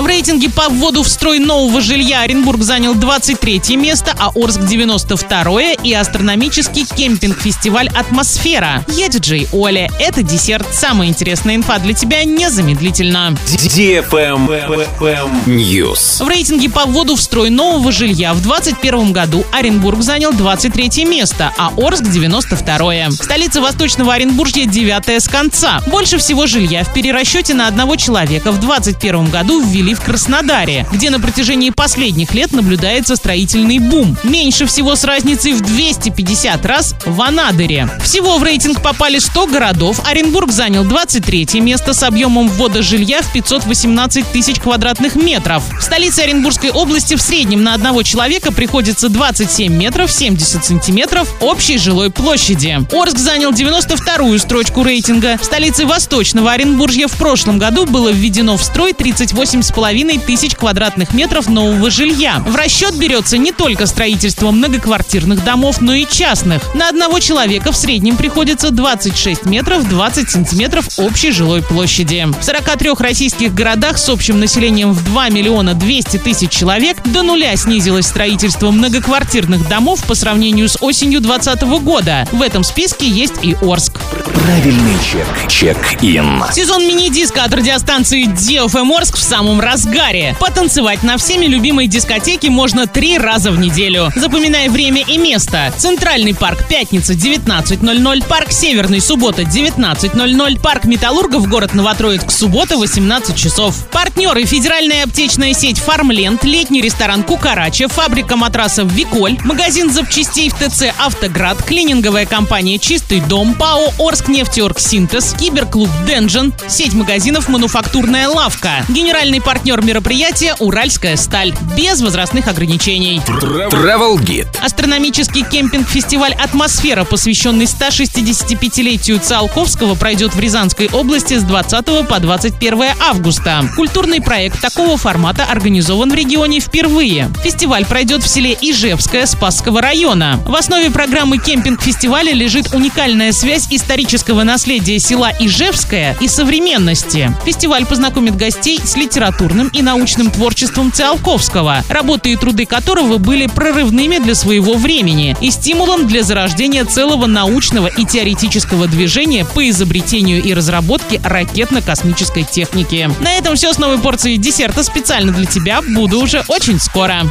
В рейтинге по вводу в строй нового жилья Оренбург занял 23 место, а Орск 92 и астрономический кемпинг-фестиваль «Атмосфера». Я диджей Оля. Это десерт. Самая интересная инфа для тебя незамедлительно. News. В рейтинге по вводу в строй нового жилья в 2021 году Оренбург занял 23 место, а Орск 92 Столица Восточного Оренбуржья 9 с конца. Больше всего жилья в перерасчете на одного человека в 2021 году ввели в Краснодаре, где на протяжении последних лет наблюдается строительный бум. Меньше всего с разницей в 250 раз в Анадыре. Всего в рейтинг попали 100 городов. Оренбург занял 23 место с объемом ввода жилья в 518 тысяч квадратных метров. В столице Оренбургской области в среднем на одного человека приходится 27 метров 70 сантиметров общей жилой площади. Орск занял 92-ю строчку рейтинга. В столице Восточного Оренбуржья в прошлом году было введено в строй 38,5 тысяч квадратных метров нового жилья. В расчет берется не только строительство многоквартирных домов, но и частных. На одного человека в среднем приходится 26 метров 20 сантиметров общей жилой площади. В 43 российских городах с общим населением в 2 миллиона 200 тысяч человек до нуля снизилось строительство многоквартирных домов по сравнению с осенью 2020 года. В этом списке есть и Орск. Правильный чек. Чек-ин. Сезон мини-диска от радиостанции DFM Орск в самом разгаре. Потанцевать на всеми любимой дискотеке можно три раза в неделю. Запоминай время и место. Центральный парк пятница 19.00, парк Северный суббота 19.00, парк Металлургов город Новотроицк суббота 18 часов. Партнеры федеральная аптечная сеть Фармленд, летний ресторан Кукарача, фабрика матрасов Виколь, магазин запчастей в ТЦ Автоград, клининговая компания Чистый дом, ПАО Орск нефтеорг Синтез, киберклуб Денжен, сеть магазинов Мануфактурная лавка. Генеральный партнер мероприятия Уральская сталь. Без возрастных ограничений. Travel Guide. Астрономический кемпинг-фестиваль «Атмосфера», посвященный 165-летию Циолковского, пройдет в Рязанской области с 20 по 21 августа. Культурный проект такого формата организован в регионе впервые. Фестиваль пройдет в селе Ижевское Спасского района. В основе программы кемпинг-фестиваля лежит уникальная связь исторического наследия села Ижевское и современности. Фестиваль познакомит гостей с литературным и научным творчеством Циолковского, работы и труды которого были прорывными для своего времени и стимулом для зарождения целого научного и теоретического движения по изобретению и разработке ракетно-космической техники. На этом все с новой порцией десерта специально для тебя. Буду уже очень скоро.